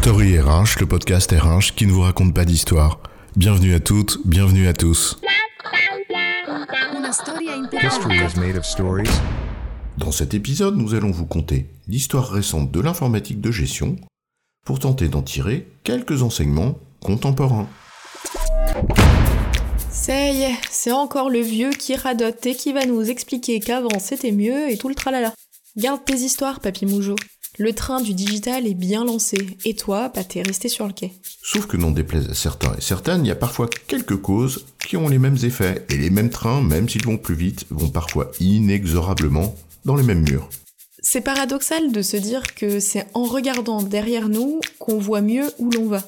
Story RH, le podcast RH qui ne vous raconte pas d'histoire. Bienvenue à toutes, bienvenue à tous. History is made of stories. Dans cet épisode, nous allons vous conter l'histoire récente de l'informatique de gestion pour tenter d'en tirer quelques enseignements contemporains. Ça y est, c'est encore le vieux qui radote et qui va nous expliquer qu'avant c'était mieux et tout le tralala. Garde tes histoires, papy Moujo. Le train du digital est bien lancé, et toi, bah t'es resté sur le quai. Sauf que n'en déplaise à certains et certaines, il y a parfois quelques causes qui ont les mêmes effets, et les mêmes trains, même s'ils vont plus vite, vont parfois inexorablement dans les mêmes murs. C'est paradoxal de se dire que c'est en regardant derrière nous qu'on voit mieux où l'on va.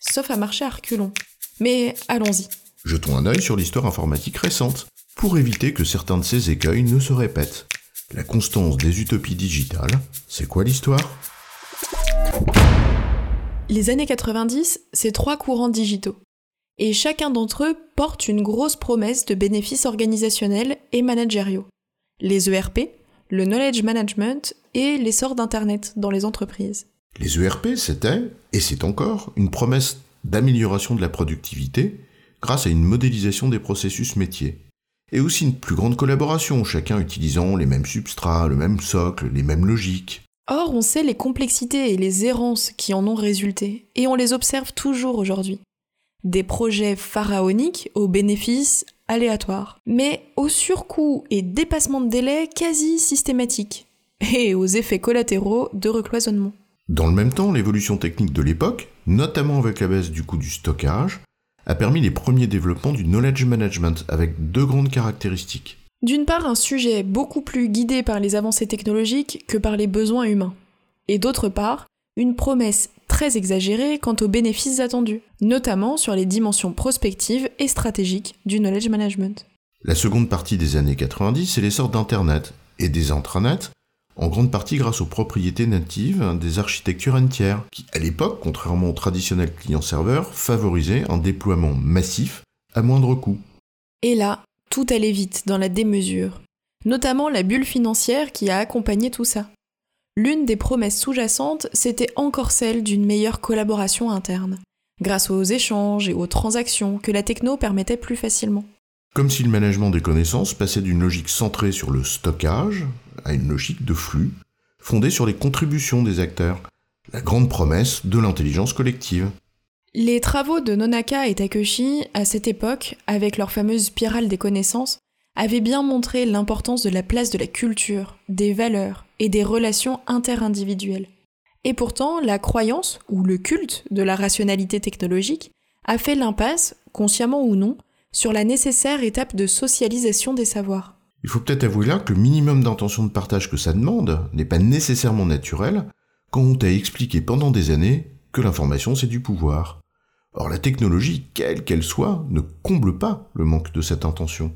Sauf à marcher à reculons. Mais allons-y. Jetons un œil sur l'histoire informatique récente, pour éviter que certains de ces écueils ne se répètent. La constance des utopies digitales, c'est quoi l'histoire? Les années 90, c'est trois courants digitaux. Et chacun d'entre eux porte une grosse promesse de bénéfices organisationnels et managériaux. Les ERP, le knowledge management et l'essor d'Internet dans les entreprises. Les ERP, c'était, et c'est encore, une promesse d'amélioration de la productivité grâce à une modélisation des processus métiers. Et aussi une plus grande collaboration, chacun utilisant les mêmes substrats, le même socle, les mêmes logiques. Or, on sait les complexités et les errances qui en ont résulté, et on les observe toujours aujourd'hui. Des projets pharaoniques aux bénéfices aléatoires, mais au surcoût et dépassement de délai quasi systématiques, et aux effets collatéraux de recloisonnement. Dans le même temps, l'évolution technique de l'époque, notamment avec la baisse du coût du stockage, a permis les premiers développements du knowledge management avec deux grandes caractéristiques. D'une part, un sujet beaucoup plus guidé par les avancées technologiques que par les besoins humains. Et d'autre part, une promesse très exagérée quant aux bénéfices attendus, notamment sur les dimensions prospectives et stratégiques du knowledge management. La seconde partie des années 90, c'est l'essor d'Internet et des intranets, en grande partie grâce aux propriétés natives des architectures entières, qui à l'époque, contrairement au traditionnel client-serveur, favorisaient un déploiement massif à moindre coût. Et là, tout allait vite dans la démesure, notamment la bulle financière qui a accompagné tout ça. L'une des promesses sous-jacentes, c'était encore celle d'une meilleure collaboration interne, grâce aux échanges et aux transactions que la techno permettait plus facilement. Comme si le management des connaissances passait d'une logique centrée sur le stockage à une logique de flux, fondée sur les contributions des acteurs, la grande promesse de l'intelligence collective. Les travaux de Nonaka et Takeshi, à cette époque, avec leur fameuse spirale des connaissances, avaient bien montré l'importance de la place de la culture, des valeurs et des relations interindividuelles. Et pourtant, la croyance, ou le culte de la rationalité technologique, a fait l'impasse, consciemment ou non, sur la nécessaire étape de socialisation des savoirs. Il faut peut-être avouer là que le minimum d'intention de partage que ça demande n'est pas nécessairement naturel quand on t'a expliqué pendant des années que l'information c'est du pouvoir. Or la technologie, quelle qu'elle soit, ne comble pas le manque de cette intention.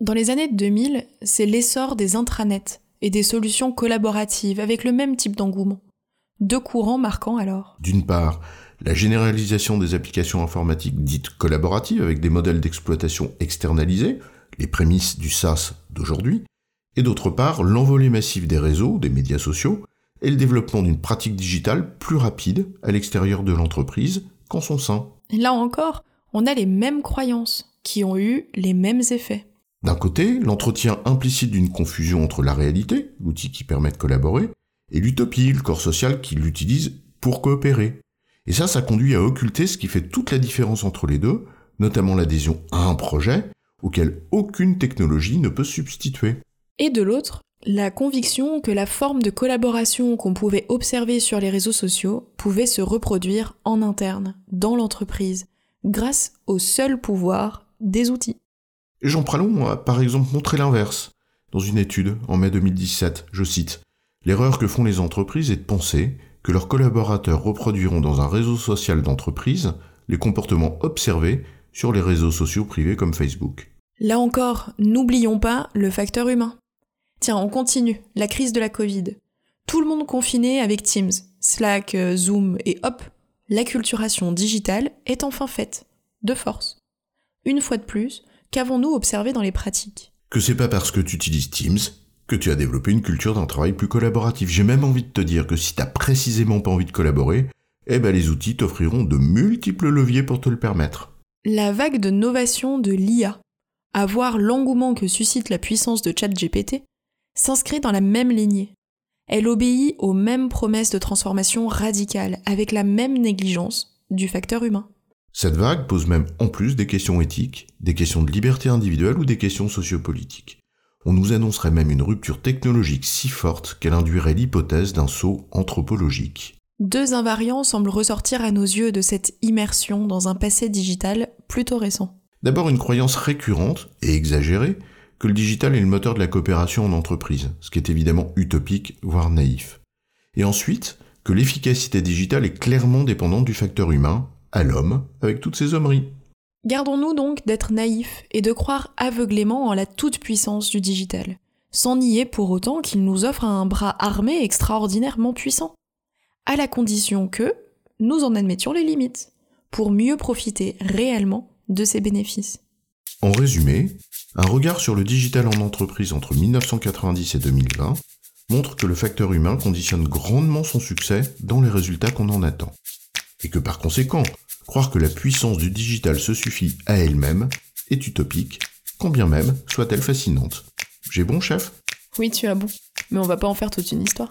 Dans les années 2000, c'est l'essor des intranets et des solutions collaboratives avec le même type d'engouement. Deux courants marquants alors. D'une part, la généralisation des applications informatiques dites collaboratives avec des modèles d'exploitation externalisés, les prémices du SaaS d'aujourd'hui, et d'autre part l'envolée massive des réseaux, des médias sociaux, et le développement d'une pratique digitale plus rapide à l'extérieur de l'entreprise qu'en son sein. Là encore, on a les mêmes croyances, qui ont eu les mêmes effets. D'un côté, l'entretien implicite d'une confusion entre la réalité, l'outil qui permet de collaborer, et l'utopie, le corps social qui l'utilise pour coopérer. Et ça, ça conduit à occulter ce qui fait toute la différence entre les deux, notamment l'adhésion à un projet auquel aucune technologie ne peut substituer. Et de l'autre, la conviction que la forme de collaboration qu'on pouvait observer sur les réseaux sociaux pouvait se reproduire en interne, dans l'entreprise, grâce au seul pouvoir des outils. Jean Pralon a par exemple montré l'inverse. Dans une étude en mai 2017, je cite, L'erreur que font les entreprises est de penser que leurs collaborateurs reproduiront dans un réseau social d'entreprise les comportements observés sur les réseaux sociaux privés comme Facebook. Là encore, n'oublions pas le facteur humain. Tiens, on continue, la crise de la Covid. Tout le monde confiné avec Teams, Slack, euh, Zoom et hop, l'acculturation digitale est enfin faite, de force. Une fois de plus, qu'avons-nous observé dans les pratiques? Que c'est pas parce que tu utilises Teams que tu as développé une culture d'un travail plus collaboratif. J'ai même envie de te dire que si t'as précisément pas envie de collaborer, eh ben les outils t'offriront de multiples leviers pour te le permettre. La vague de novation de l'IA, à voir l'engouement que suscite la puissance de ChatGPT, s'inscrit dans la même lignée. Elle obéit aux mêmes promesses de transformation radicale, avec la même négligence du facteur humain. Cette vague pose même en plus des questions éthiques, des questions de liberté individuelle ou des questions sociopolitiques. On nous annoncerait même une rupture technologique si forte qu'elle induirait l'hypothèse d'un saut anthropologique. Deux invariants semblent ressortir à nos yeux de cette immersion dans un passé digital plutôt récent. D'abord une croyance récurrente et exagérée que le digital est le moteur de la coopération en entreprise, ce qui est évidemment utopique, voire naïf. Et ensuite, que l'efficacité digitale est clairement dépendante du facteur humain, à l'homme, avec toutes ses hommeries. Gardons-nous donc d'être naïfs et de croire aveuglément en la toute-puissance du digital, sans nier pour autant qu'il nous offre un bras armé extraordinairement puissant, à la condition que nous en admettions les limites, pour mieux profiter réellement de ses bénéfices. En résumé, un regard sur le digital en entreprise entre 1990 et 2020 montre que le facteur humain conditionne grandement son succès dans les résultats qu'on en attend. Et que par conséquent, croire que la puissance du digital se suffit à elle-même est utopique, quand bien même soit-elle fascinante. J'ai bon, chef? Oui, tu as bon. Mais on va pas en faire toute une histoire.